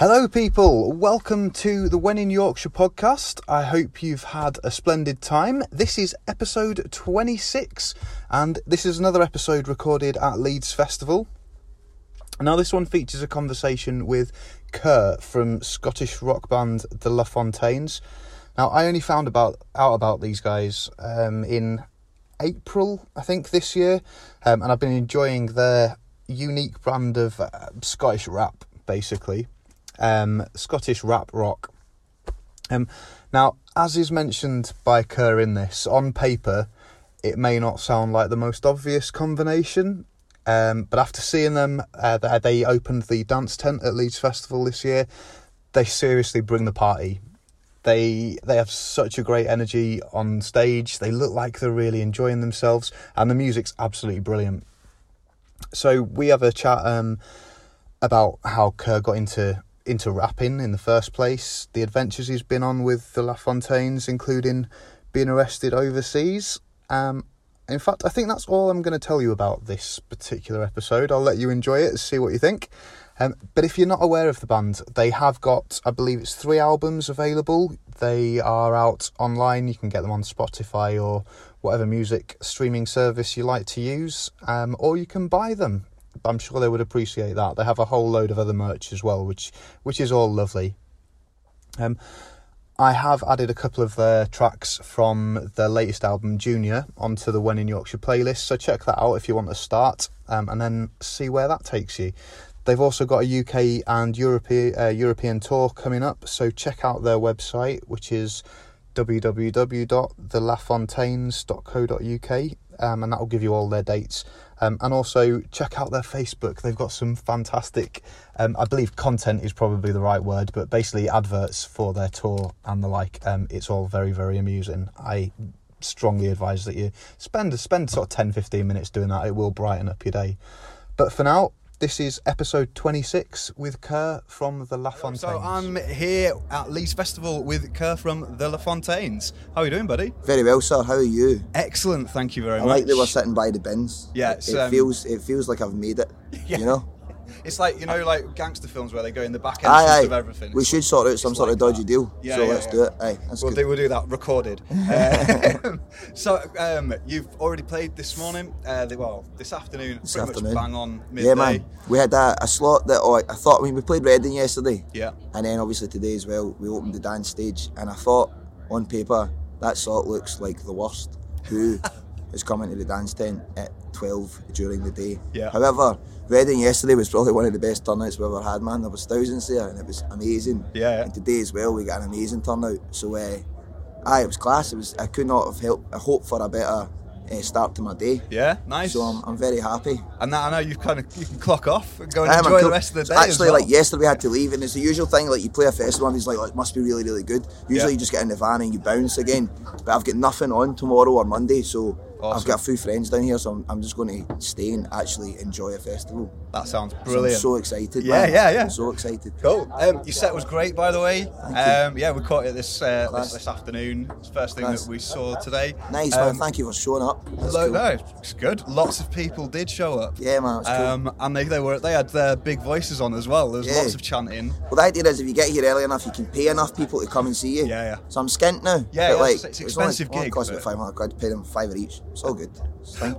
Hello, people. Welcome to the When in Yorkshire podcast. I hope you've had a splendid time. This is episode 26, and this is another episode recorded at Leeds Festival. Now, this one features a conversation with Kerr from Scottish rock band The La Fontaines. Now, I only found about out about these guys um, in April, I think, this year, um, and I've been enjoying their unique brand of uh, Scottish rap, basically um, Scottish rap rock. Um, now, as is mentioned by Kerr in this, on paper, it may not sound like the most obvious combination, um, but after seeing them, uh, they opened the dance tent at Leeds Festival this year. They seriously bring the party. They they have such a great energy on stage. They look like they're really enjoying themselves, and the music's absolutely brilliant. So we have a chat um, about how Kerr got into into rapping in the first place, the adventures he's been on with the La Fontaines, including being arrested overseas. Um, in fact, I think that's all I'm going to tell you about this particular episode. I'll let you enjoy it, and see what you think. Um, but if you're not aware of the band, they have got, I believe it's three albums available. They are out online. You can get them on Spotify or whatever music streaming service you like to use, um, or you can buy them. I'm sure they would appreciate that. They have a whole load of other merch as well, which which is all lovely. Um, I have added a couple of their tracks from their latest album, Junior, onto the When in Yorkshire playlist. So check that out if you want to start, um, and then see where that takes you. They've also got a UK and European uh, European tour coming up, so check out their website, which is www.thelafontaines.co.uk, um, and that will give you all their dates. Um, and also check out their Facebook. They've got some fantastic, um, I believe content is probably the right word, but basically adverts for their tour and the like. Um, it's all very, very amusing. I strongly advise that you spend spend sort of 10 15 minutes doing that. It will brighten up your day. But for now, this is episode 26 with Kerr from the La Fontaines. So I'm here at Leeds Festival with Kerr from the La Fontaines. How are you doing, buddy? Very well, sir. How are you? Excellent, thank you very I much. I like that we're sitting by the bins. Yeah, it, um, feels it feels like I've made it. Yeah. You know. It's like you know, like gangster films where they go in the back end aye, aye. of everything. We should sort out some sort like of dodgy that. deal. Yeah, so yeah, let's yeah. do it. Aye, that's we'll good. Do, we'll do that recorded. uh, so um, you've already played this morning. Uh, the, well, this afternoon. This pretty afternoon. much bang on midday. Yeah, man. We had a, a slot that oh, I thought. I mean, we played Reading yesterday. Yeah. And then obviously today as well, we opened the dance stage, and I thought on paper that slot looks like the worst. Who is coming to the dance tent at 12 during the day? Yeah. However Reading yesterday was probably one of the best turnouts we've ever had, man. There was thousands there, and it was amazing. Yeah. yeah. And today as well, we got an amazing turnout. So, uh, aye, it was class. It was. I could not have helped. I hope for a better uh, start to my day. Yeah, nice. So I'm, I'm very happy. And that I know you've kind of you can clock off and go and enjoy the rest of the day. Actually, well. like yesterday we had to leave, and it's the usual thing. Like you play a festival, and it's like, oh, it must be really, really good. Usually yeah. you just get in the van and you bounce again. But I've got nothing on tomorrow or Monday, so Awesome. I've got a few friends down here, so I'm, I'm, just going to stay and actually enjoy a festival. That sounds brilliant. So, I'm so excited. Yeah, man. yeah, yeah. I'm so excited. Cool. Um, your set was great, by the way. Um, yeah, we caught it this, uh, this, this afternoon. It's the first thing Class. that we saw today. Nice um, man. Thank you for showing up. Lo- cool. No, it's good. Lots of people did show up. Yeah, man. Um, and they, they were they had their big voices on as well. There was yeah. lots of chanting. Well, the idea is if you get here early enough, you can pay enough people to come and see you. Yeah, yeah. So I'm skint now. Yeah, yeah like, it's, it's expensive it's only, gig. It costs about 500 quid to pay them five each. It's all good.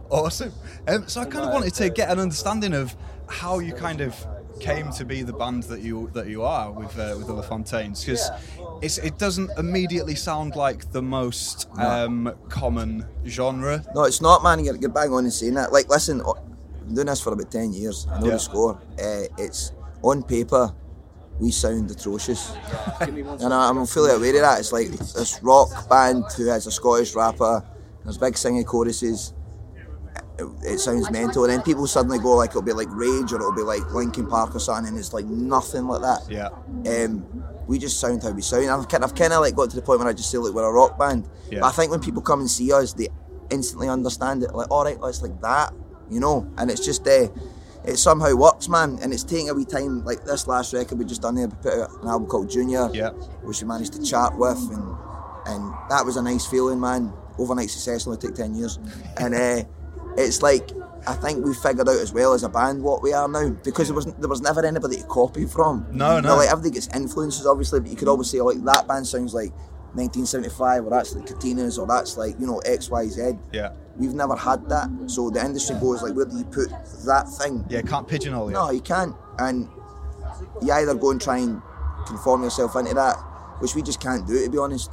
awesome. Um, so I kind of wanted to get an understanding of how you kind of came to be the band that you that you are with uh, with the La Fontaines because it doesn't immediately sound like the most um, common genre. No, it's not, man. You get bang on and saying that. Like, listen, I'm doing this for about ten years. I know yeah. the score. Uh, it's on paper. We sound atrocious, and I'm fully aware of that. It's like this rock band who has a Scottish rapper. There's big singing choruses it sounds mental, and then people suddenly go like it'll be like Rage or it'll be like Linkin Park or something, and it's like nothing like that. Yeah. Um, we just sound how we sound. I've kind of, kind of like got to the point where I just say like we're a rock band. Yeah. But I think when people come and see us, they instantly understand it. Like, all right, it's like that, you know. And it's just uh, it somehow works, man. And it's taking a wee time. Like this last record we just done there, we put out an album called Junior, yeah, which we managed to chart with, and and that was a nice feeling, man. Overnight success only took ten years, and. Uh, it's like I think we figured out as well as a band what we are now because there was there was never anybody to copy from. No, You no. know, like everybody gets influences obviously, but you could always say like that band sounds like 1975 or that's like Katinas or that's like you know X Y Z. Yeah. We've never had that, so the industry goes like, where do you put that thing? Yeah, can't pigeonhole it. No, you can't. And you either go and try and conform yourself into that, which we just can't do, to be honest,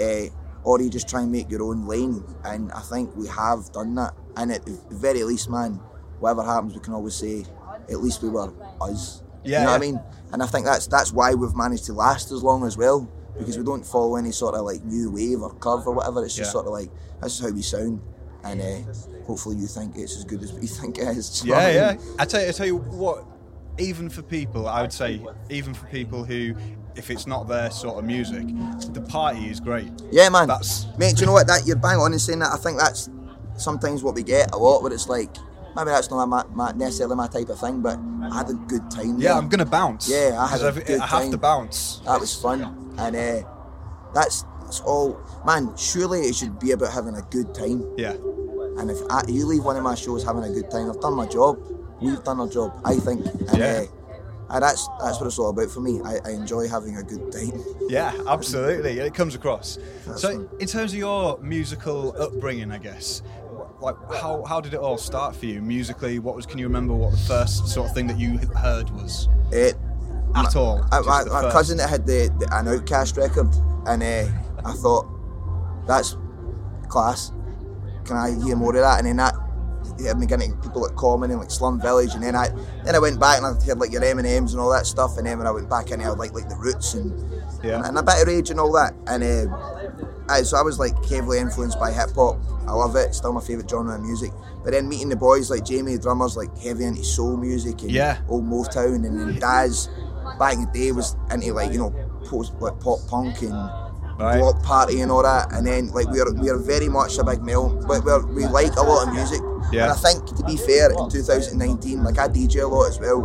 uh, or you just try and make your own lane. And I think we have done that. And at the very least, man, whatever happens, we can always say, at least we were us. Yeah, you know what I mean? And I think that's that's why we've managed to last as long as well, because we don't follow any sort of like new wave or curve or whatever. It's just Yeah. sort of like this is how we sound. And uh, hopefully you think it's as good as we think it is. Do you know Yeah, what I mean? yeah. I tell you, I tell you what. Even for people, I would say, even for people who, if it's not their sort of music, the party is great. Yeah, man. That's- Mate, do you know what? That you're bang on in saying that. I think that's sometimes what we get a lot, where it's like maybe that's not my, my, necessarily my type of thing, but I had a good time. Yeah, there. I'm gonna bounce. Yeah, I had a good I have to bounce. That was fun, and uh, that's that's all. Man, surely it should be about having a good time. Yeah, And if I, you leave one of my shows having a good time, I've done my job. We've done our job, I think. And, Yeah. uh, and that's that's what it's all about for me. I, I enjoy having a good time. yeah, absolutely. It comes across. That's so, fun. in terms of your musical upbringing, I guess, like how, how did it all start for you musically? What was? Can you remember what the first sort of thing that you heard was It, at all? I, my, my cousin that had the, the an OutKast record, and uh, I thought that's class. Can I hear more of that? And then that he had me getting people at Common and like Slum Village, and then I then I went back and I heard like your Eminems and all that stuff, and then when I went back in, I would like like the Roots and Yeah. and, a bit of Rage and all that, and uh, aye, so I was like heavily influenced by hip hop. I love it. Still my favourite genre of music. But then meeting the boys like Jamie, drummers, like heavy into soul music and Yeah. old Motown, and then Daz back in the day was into like you know post like pop punk and Right. Bloc Party and all that. And then like we are we are very much a big male, but we're, we like a lot of music. Yeah. And I think to be fair, in 2019, like I DJ a lot as well.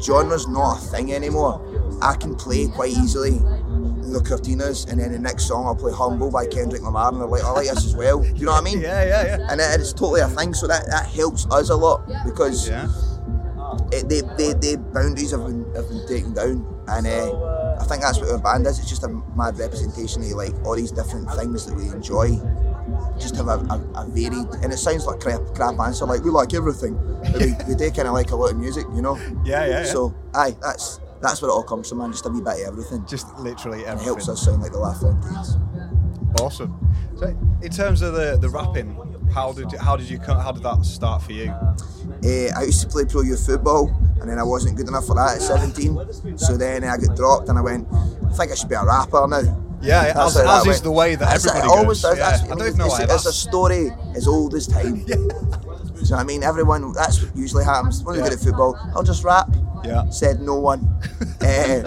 Genre's not a thing anymore. I can play quite easily the Courteeners, and then the next song I'll play "Humble" by Kendrick Lamar, and they're like, "I like this as well." Do you know what I mean? Yeah, yeah, yeah. And it, it's totally a thing, so that, that helps us a lot because Yeah. it, they, they, they boundaries have been, have been taken down and uh, I think that's what our band is it's just a mad representation of like all these different things that we enjoy just have a, a, a varied and it sounds like crap, crap answer like we like everything but we, we do kind of like a lot of music you know Yeah, yeah, yeah. so aye that's that's where it all comes from man just a wee bit of everything Just literally it everything. helps us sound like the La Fontaines Awesome. So, in terms of the the rapping, how did you, how did you how did that start for you? Uh, I used to play pro youth football, and then I wasn't good enough for that at 17. So then I got dropped, and I went, I think I should be a rapper now. Yeah, That's as, how that as is the way that That's- everybody always goes. That's, Yeah, I don't even know it's, why. it's a story as old as time. Do you know what I mean? Everyone, that's what usually happens. When you Yeah. good at football, I'll just rap. Yeah. Said no one. Eh,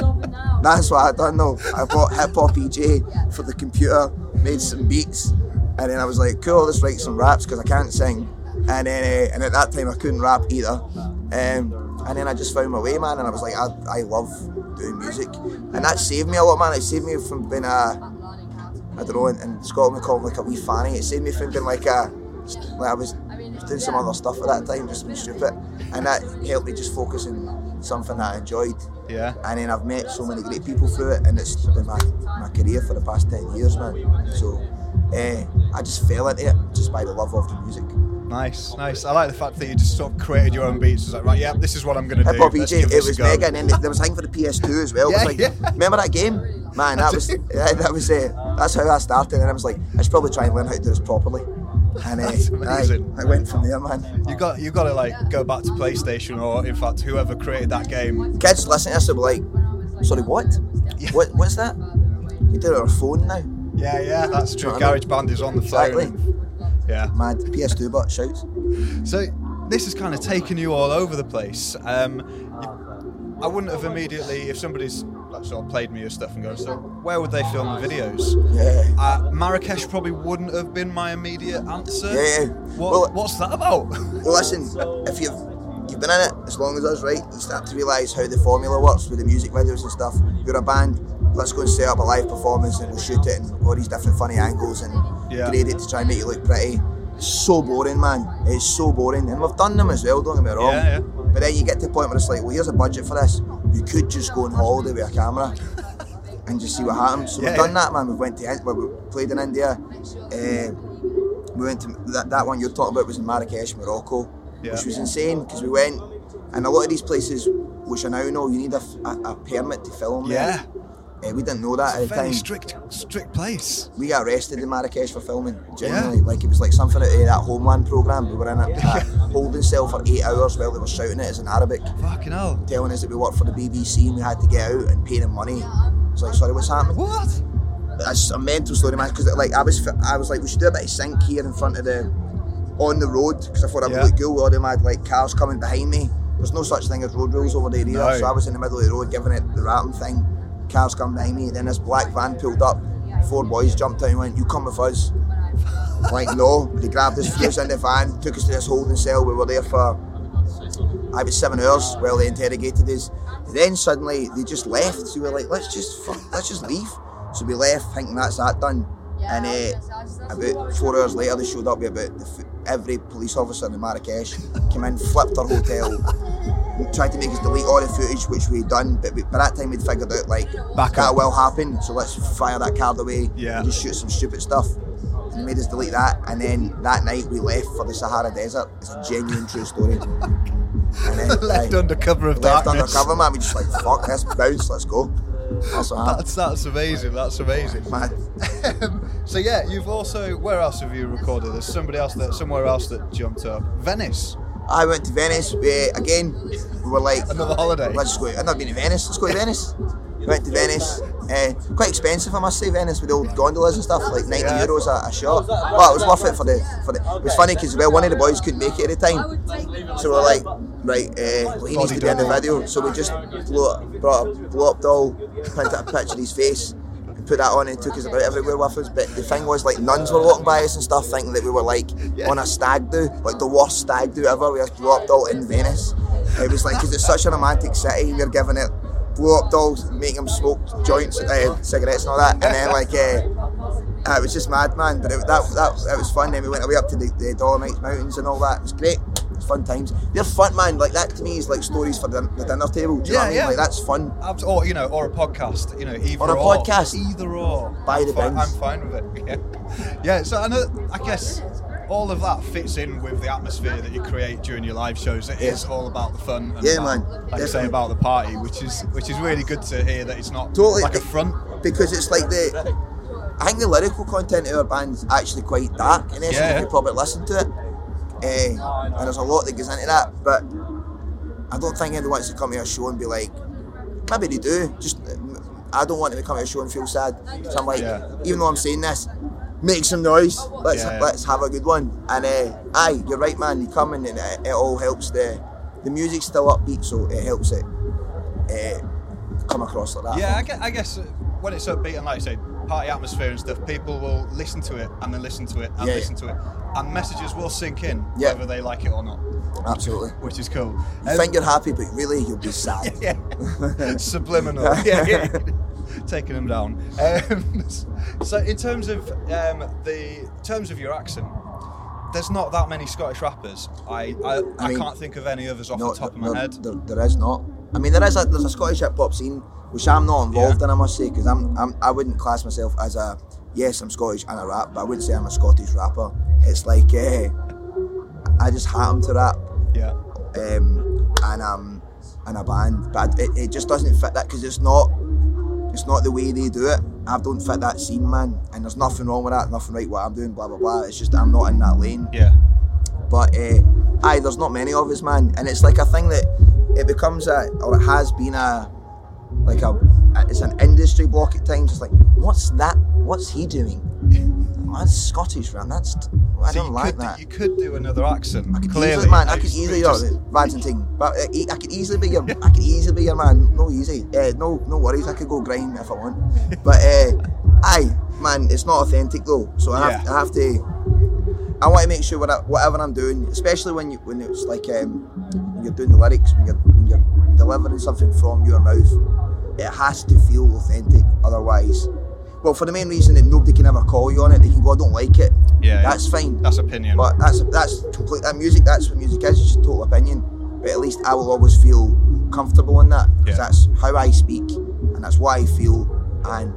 that's what I done though. I bought Hip Hop eJay for the computer, made some beats, and then I was like, cool, let's write some raps because I can't sing. And then, uh, and at that time I couldn't rap either. Um, and then I just found my way, man. And I was like, I, I love doing music, and that saved me a lot, man. It saved me from being a I don't know, in, in Scotland we call it like a wee fanny. It saved me from being like a, like I was doing some other stuff at that time, just being stupid, and that helped me just focus on something that I enjoyed. Yeah. And then I've met so many great people through it, and it's been my, my career for the past ten years, man. So eh, I just fell into it just by the love of the music. Nice, nice. I like the fact that you just sort of created your own beats. It's like, right, yeah, this is what I'm going to do. Hip Hop Let's eJay, give it was mega, and then there was a thing for the PS2 as well. It was Yeah, like, yeah. remember that game? Man, that was yeah, that was uh, that's how I started, and I was like, I should probably try and learn how to do this properly. And uh. I, I went from there, man. You got you got to like go back to PlayStation or in fact whoever created that game. Kids listening to this be like, sorry, what? Yeah. What? What's that? You do it on a phone now. Yeah, yeah, that's true. Know what I mean? GarageBand is on the phone. Exactly. Yeah. Mad PS2 but shouts. So this has kind of taken you all over the place. Um, I wouldn't have immediately if somebody's like, sort of played me your stuff and go, so where would they film the videos? Yeah. Uh, Marrakesh probably wouldn't have been my immediate answer. Yeah, yeah. What, Well- what's that about? Well, listen, if you've you've been in it as long as us, right? You start to realise how the formula works with the music videos and stuff. You're a band. Let's go and set up a live performance and we'll shoot it in all these different funny angles and Yeah. grade it to try and make it look pretty. so boring, man. It's so boring, and we've done them as well. Don't get me wrong. Yeah, yeah. But then you get to the point where it's like, well, here's a budget for this. You could just go on holiday with a camera and just see what happens. So Yeah, we've done that, man. We went to we played in India. Uh, we went to that, that one you're talking about was in Marrakesh, Morocco, Yeah. which was insane because we went, and a lot of these places, which I now know, you need a permit to film. there. Yeah. Uh, we didn't know that at the Very time. strict, strict place. We got arrested in Marrakesh for filming. Genuinely, like it was like something out of that Homeland program. We were in a, a holding cell for eight hours while they were shouting at us in Arabic, Fucking hell. telling us that we worked for the BBC and we had to get out and pay them money. It's like, sorry, what's happening? What? That's a mental story, man. Because like I was, I was like, we should do a bit of sync here in front of the, on the road, because I thought I would Yeah. look cool. All them had like cars coming behind me. There's no such thing as road rules over there either. No. So I was in the middle of the road giving it the rapping thing. Cars come behind me, and then this black van pulled up. Four boys jumped out and went, "You come with us." like no, they grabbed us, threw us in the van, took us to this holding cell. We were there for I was seven hours while they interrogated us. Then suddenly they just left. So we were like, let's just fuck, let's just leave. So we left thinking that's that done. And uh, about four hours later, they showed up with about every police officer in Marrakesh came in, flipped our hotel, tried to make us delete all the footage, which we'd done. But we, by that time, we'd figured out like Back that up. will happen. So let's fire that card away Yeah. and just shoot some stupid stuff. And they made us delete that. And then that night, we left for the Sahara Desert. It's a genuine true story. And then, Left aye, under cover of left darkness. undercover, man. We just like fuck this, bounce, let's go. That's. That's that's amazing. That's amazing. Man, Um, so yeah, you've also where else have you recorded? There's somebody else that somewhere else that jumped up. Venice, I went to Venice. We, again, we were like, another holiday. let's just go. I've not been to Venice. Let's go to Venice. Went to Venice. Uh, quite expensive, I must say. Venice with the old gondolas and stuff, like ninety Yeah. euros a, a shot. But it was worth it for the for the. It was funny because well, one of the boys couldn't make it at the time, so we're like, right, uh, well, he needs to be in the video. So we just blew up, brought a blow up doll, printed a picture of his face. and Put that on and took us about everywhere with us. But the thing was, like, nuns were walking by us and stuff, thinking that we were like on a stag do, like the worst stag do ever. We had blow up doll in Venice. It was like, because it's such a romantic city, we're giving it blow up dolls, making them smoke joints, uh, cigarettes and all that. And then, like, uh, it was just mad, man. But it, that, that, that was fun. Then we went away up to the, the Dolomites Mountains and all that. It was great. It was fun times. They're fun, man. Like, that to me is like stories for the, the dinner table. Do you know what I mean? yeah. Like, that's fun. Abs- or you know, or a podcast. You know, either Or a podcast. Either or. I'm the bins. I'm fine with it. Yeah. Yeah. So I know. I guess all of that fits in with the atmosphere that you create during your live shows. It is Yeah. all about the fun. And Yeah, about, man, Like you say about the party, which is which is really good to hear that it's not Totally. like a front. Because it's like the. I think the lyrical content of our band's actually quite dark essence Yeah, if you probably listen to it. Uh, and there's a lot that goes into that. But I don't think anyone wants to come to a show and be like, maybe they do. Just I don't want them to come to a show and feel sad. So I'm like, Yeah. even though I'm saying this, make some noise. Let's Yeah, let's have a good one. And uh, aye, you're right, man. You come in and it, it all helps. The the music's still upbeat, so it helps it uh, come across like that. Yeah, I guess, I guess uh, when it's upbeat and like I say, party atmosphere and stuff, people will listen to it and then listen to it and Yeah, listen to it, and messages will sink in Yeah. whether they like it or not, absolutely. which is cool. You Um, think you're happy, but really you'll be sad. yeah, subliminal. yeah, yeah. Taking them down. Um, so, in terms of um, the terms of your accent, there's not that many Scottish rappers. I I, I, mean, can't think of any others off No, the top of there, my head. There, there is not. I mean, there is a there's a Scottish hip hop scene which I'm not involved Yeah. in. I must say because I'm, I'm I wouldn't class myself as a yes I'm Scottish and I rap, but I wouldn't say I'm a Scottish rapper. It's like uh, I just happen to rap Yeah, um, and um in a band, but it, it just doesn't fit that because it's not it's not the way they do it. I don't fit that scene, man, and there's nothing wrong with that. Nothing right what I'm doing, blah blah blah. It's just I'm not in that lane. yeah, But uh, aye, there's not many of us, man, and it's like a thing that it becomes a, or it has been a, like a, it's an industry block at times. It's like, what's that? What's he doing? That's Scottish, man. That's I don't like that. You could do another accent. I could Clearly, easily, man. I could easily, it oh, just- bad and thing, but uh, I could easily be your, I could easily be your man. No easy, uh, no, no worries. I could go grind if I want. But uh, aye, man, it's not authentic though. So I have, I have to. I want to make sure what I, whatever I'm doing, especially when you when it's like um, when you're doing the lyrics, when you're when you're delivering something from your mouth, it has to feel authentic. Otherwise, well, for the main reason that nobody can ever call you on it, they can go, I don't like it. Yeah, that's yeah. fine. That's opinion. But that's that's complete. That music. That's what music is. It's just total opinion. But at least I will always feel comfortable in that because Yeah. that's how I speak and that's what I feel, and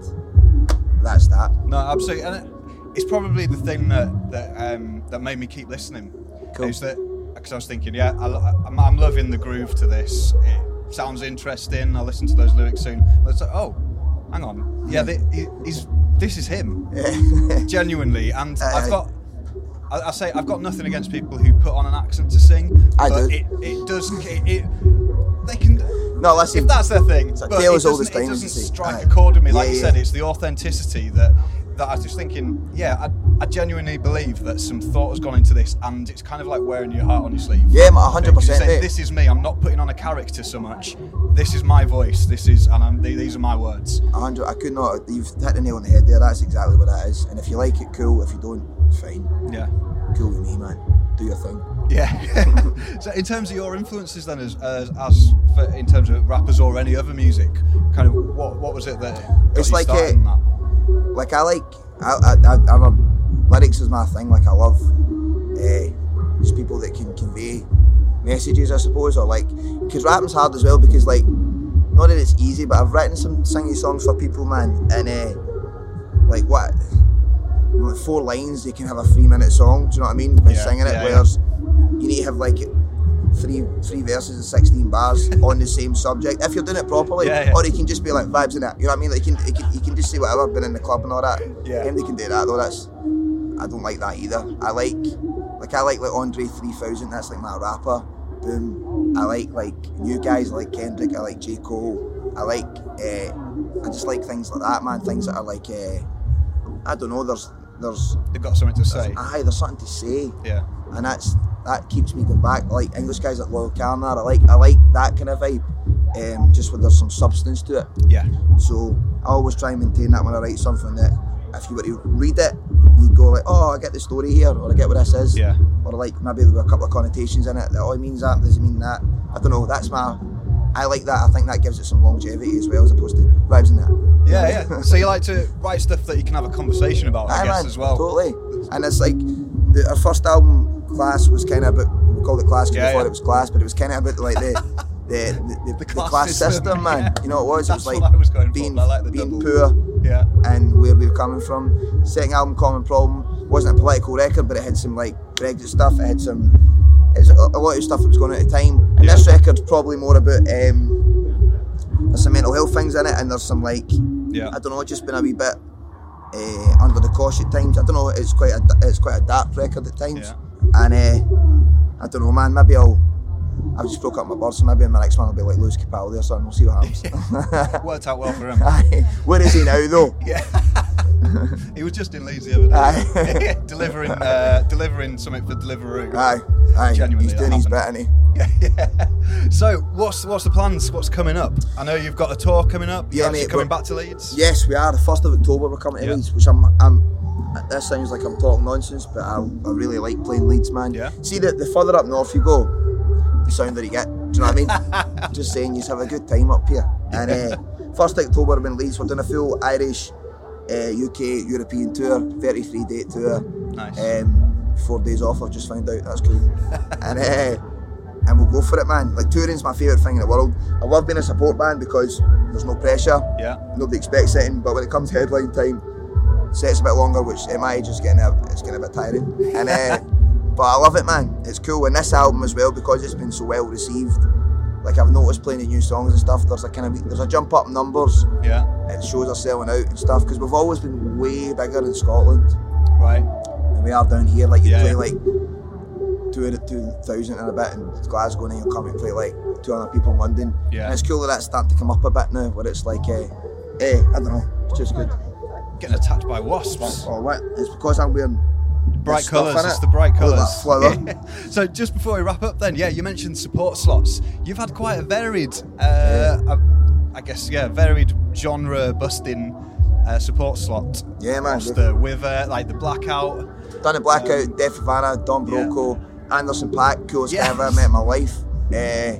that's that. No, absolutely, and it, it's probably the thing that that um, that made me keep listening. Cool. Is that because I was thinking, yeah, I, am I'm loving the groove to this. It sounds interesting. I'll listen to those lyrics soon. But it's like, oh, hang on, yeah, he, he's this is him, genuinely, and Uh, I've got. I, I say I've got nothing against people who put on an accent to sing. I but do. It, it does it, it they can no, listen. If that's their thing, it's like but it doesn't, it doesn't strike Aye. a chord with me. Like Yeah, you yeah. said, it's the authenticity that that I was just thinking. Yeah, I, I genuinely believe that some thought has gone into this, and it's kind of like wearing your heart on your sleeve. Yeah, man, 100%, You say, mate. This is me. I'm not putting on a character so much. This is my voice. This is, and I'm, these are my words. A hundred. I could not. You've hit the nail on the head there. That's exactly what that is. And if you like it, cool. If you don't, fine. Yeah. Cool with me, man. Do your thing. Yeah. so, in terms of your influences, then, as as, as for, in terms of rappers or any other music, kind of what what was it that got It's you like in that? Like I like. I, I, I, I'm a, lyrics is my thing. Like I love. Uh, just people that can convey messages, I suppose, or like because rapping's hard as well because like not that it's easy, but I've written some singing songs for people, man, and uh, like what. like Four lines, you can have a three-minute song. Do you know what I mean? By Yeah, singing it, yeah, yeah. whereas you need to have like three three verses and sixteen bars on the same subject if you're doing it properly. Yeah, yeah. Or you can just be like vibes in it. You know what I mean? Like you can, you can you can just say whatever, been in the club and all that. Yeah. Them they can do that though. That's I don't like that either. I like like I like like Andre three thousand. That's like my rapper. Boom. I like like new guys I like Kendrick. I like J Cole. I like uh, I just like things like that, man. Things that are like uh, I don't know. There's there's They've got something to say. aye, there's something to say Yeah. and that's that keeps me going back. Like English guys like Loyle Carner, I like I like that kind of vibe. Um, just where there's some substance to it. Yeah. So I always try and maintain that when I write something that if you were to read it, you'd go like, oh, I get the story here, or I get what this is. Yeah. Or like maybe there were a couple of connotations in it that oh, it means that, does it mean that? I don't know. That's my. I like that. I think that gives it some longevity as well, as opposed to vibes in that. Yeah, yeah. So you like to write stuff that you can have a conversation about, I Aye, guess, man, as well. Totally. And it's like the, our first album, Class, was kind of about we called it Class because Yeah, we thought yeah. it was class, but it was kind of about like the the, the, the, the class class, system, system, man. yeah. You know what it was? That's it was like was being like being poor Yeah. and where we were coming from. Second album, Common Problem, wasn't a political record, but it had some like Brexit stuff. It had some. It's a, a lot of stuff that was going on at the time. And Yeah. this record's probably more about um, there's some mental health things in it, and there's some like Yeah. I don't know, just been a wee bit uh, under the cosh at times. I don't know. It's quite a it's quite a dark record at times, Yeah. And uh, I don't know, man. Maybe I'll. I've just broke up my bird, so maybe in my next one I'll be like Lewis Capaldi or something. We'll see what happens. Worked out well for him. Aye. Where is he now, though? Yeah. he was just in Leeds the other day. Delivering uh, delivering something for Deliveroo. Aye, aye. Genuinely, He's doing his bit, he? Yeah, yeah. So what's what's the plans? What's coming up? I know you've got a tour coming up. Yeah, You're actually mate, coming back to Leeds. Yes, we are. The first of October, we're coming to Yeah. Leeds, which I'm. I'm that sounds like I'm talking nonsense, but I, I really like playing Leeds, man. Yeah. See, the, the further up north you go, the sounder you get. Do you know what I mean? Just saying, you just have a good time up here. And uh, first October, I'm in Leeds. We're doing a full Irish, uh, UK, European tour, 33 date tour. Nice. Um, four days off. I've just found out. That's cool. and uh, and we'll go for it, man. Like touring's my favourite thing in the world. I love being a support band because there's no pressure yeah. nobody expects it, but when it comes headline time, sets a bit longer, which at my age is getting a, it's getting a bit tiring. And uh, but I love it, man. It's cool, and this album as well because it's been so well received. Like I've noticed playing the new songs and stuff. There's a kind of there's a jump up in numbers, Yeah. and shows are selling out and stuff because we've always been way bigger in Scotland Right. than we are down here. Like you Yeah, play like two two thousand and a bit in Glasgow, and then you'll come and play like two hundred people in London. Yeah. And it's cool that that's starting to come up a bit now, where it's like, uh, eh, I don't know, it's just good. Getting attacked by wasps. Oh, what? It's because I'm wearing bright colours. It's it. the bright colours. so just before we wrap up, then, yeah, you mentioned support slots. You've had quite a varied, uh, uh, I guess, yeah, varied genre busting uh, support slot. Yeah, man. roster with uh, like the blackout. Done a blackout, Deaf Havana, Don Yeah. Broco, Anderson Paak, coolest Yes. ever met in my life. Uh,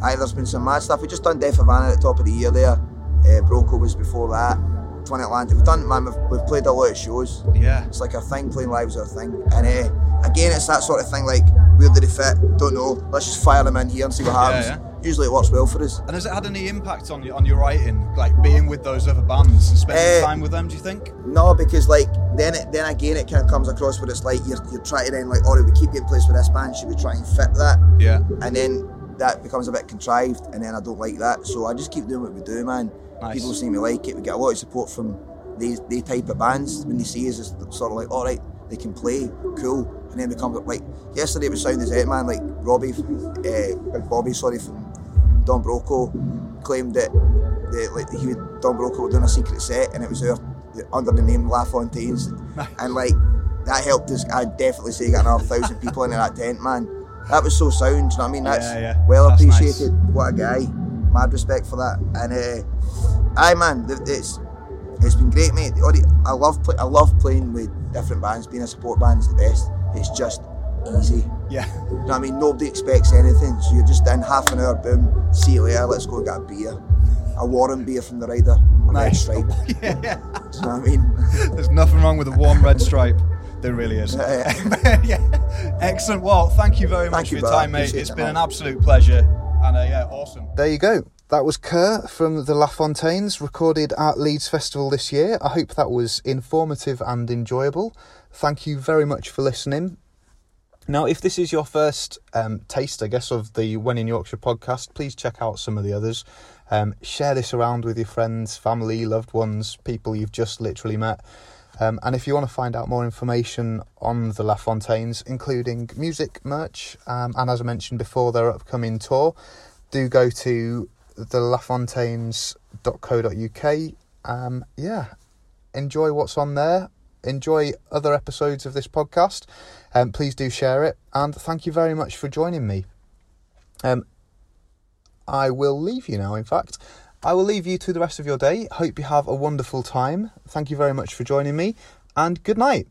aye, there's been some mad stuff. We just done Deaf Havana at the top of the year there. Uh, Broco was before that. Twin Atlantic. We've done, man. We've, we've played a lot of shows. Yeah. It's like a thing. Playing live's our thing. And uh, again, it's that sort of thing. Like, where did they fit? Don't know. Let's just fire them in here and see what happens. yeah. Usually, it works well for us. And has it had any impact on your on your writing, like being with those other bands and spending Eh, time with them? Do you think? No, because like then it, then again it kind of comes across where it's like you're, you're trying to then like, all right, we keep getting placed with this band. Should we try and fit that? Yeah. and then that becomes a bit contrived, and then I don't like that. So I just keep doing what we do, man. Nice. People seem to like it. We get a lot of support from these they type of bands when they see us. It's sort of like, all right, they can play, cool, and then we come up like yesterday was Sound as It, man. Like Robbie, uh, Bobby, sorry, from Don Broco, claimed that the, like he would, Don Broco were doing a secret set, and it was there under the name La Fontaines, and like that helped us. I'd definitely say got another thousand people into that tent, man. That was so sound. You know what I mean? That's Yeah, yeah. well That's nice. appreciated. What a guy. Mad respect for that. And uh, aye, man, it's it's been great, mate. I love play- I love playing with different bands. Being a support band's the best. It's just easy. Yeah. You know what I mean? Nobody expects anything, so you're just in half an hour. Boom. See you later. Let's go and get a beer. A warm beer from the Rider. on Red Stripe. yeah, yeah. You know what I mean? There's nothing wrong with a warm red stripe. There really is. Yeah, yeah. Excellent. Well, thank you very much Thank you, for your brother. time, mate. It's it, been man. an absolute pleasure. And uh, yeah, awesome. There you go. That was Kerr from the La Fontaines, recorded at Leeds Festival this year. I hope that was informative and enjoyable. Thank you very much for listening. Now, if this is your first um, taste, I guess, of the When in Yorkshire podcast, please check out some of the others. Um, share this around with your friends, family, loved ones, people you've just literally met. Um, and if you want to find out more information on the La Fontaines, including music, merch, um, and as I mentioned before, their upcoming tour, do go to thelafontaines.co.uk. Um, yeah, enjoy what's on there. Enjoy other episodes of this podcast. Um, please do share it. And thank you very much for joining me. Um, I will leave you now, in fact. I will leave you to the rest of your day. Hope you have a wonderful time. Thank you very much for joining me. And good night.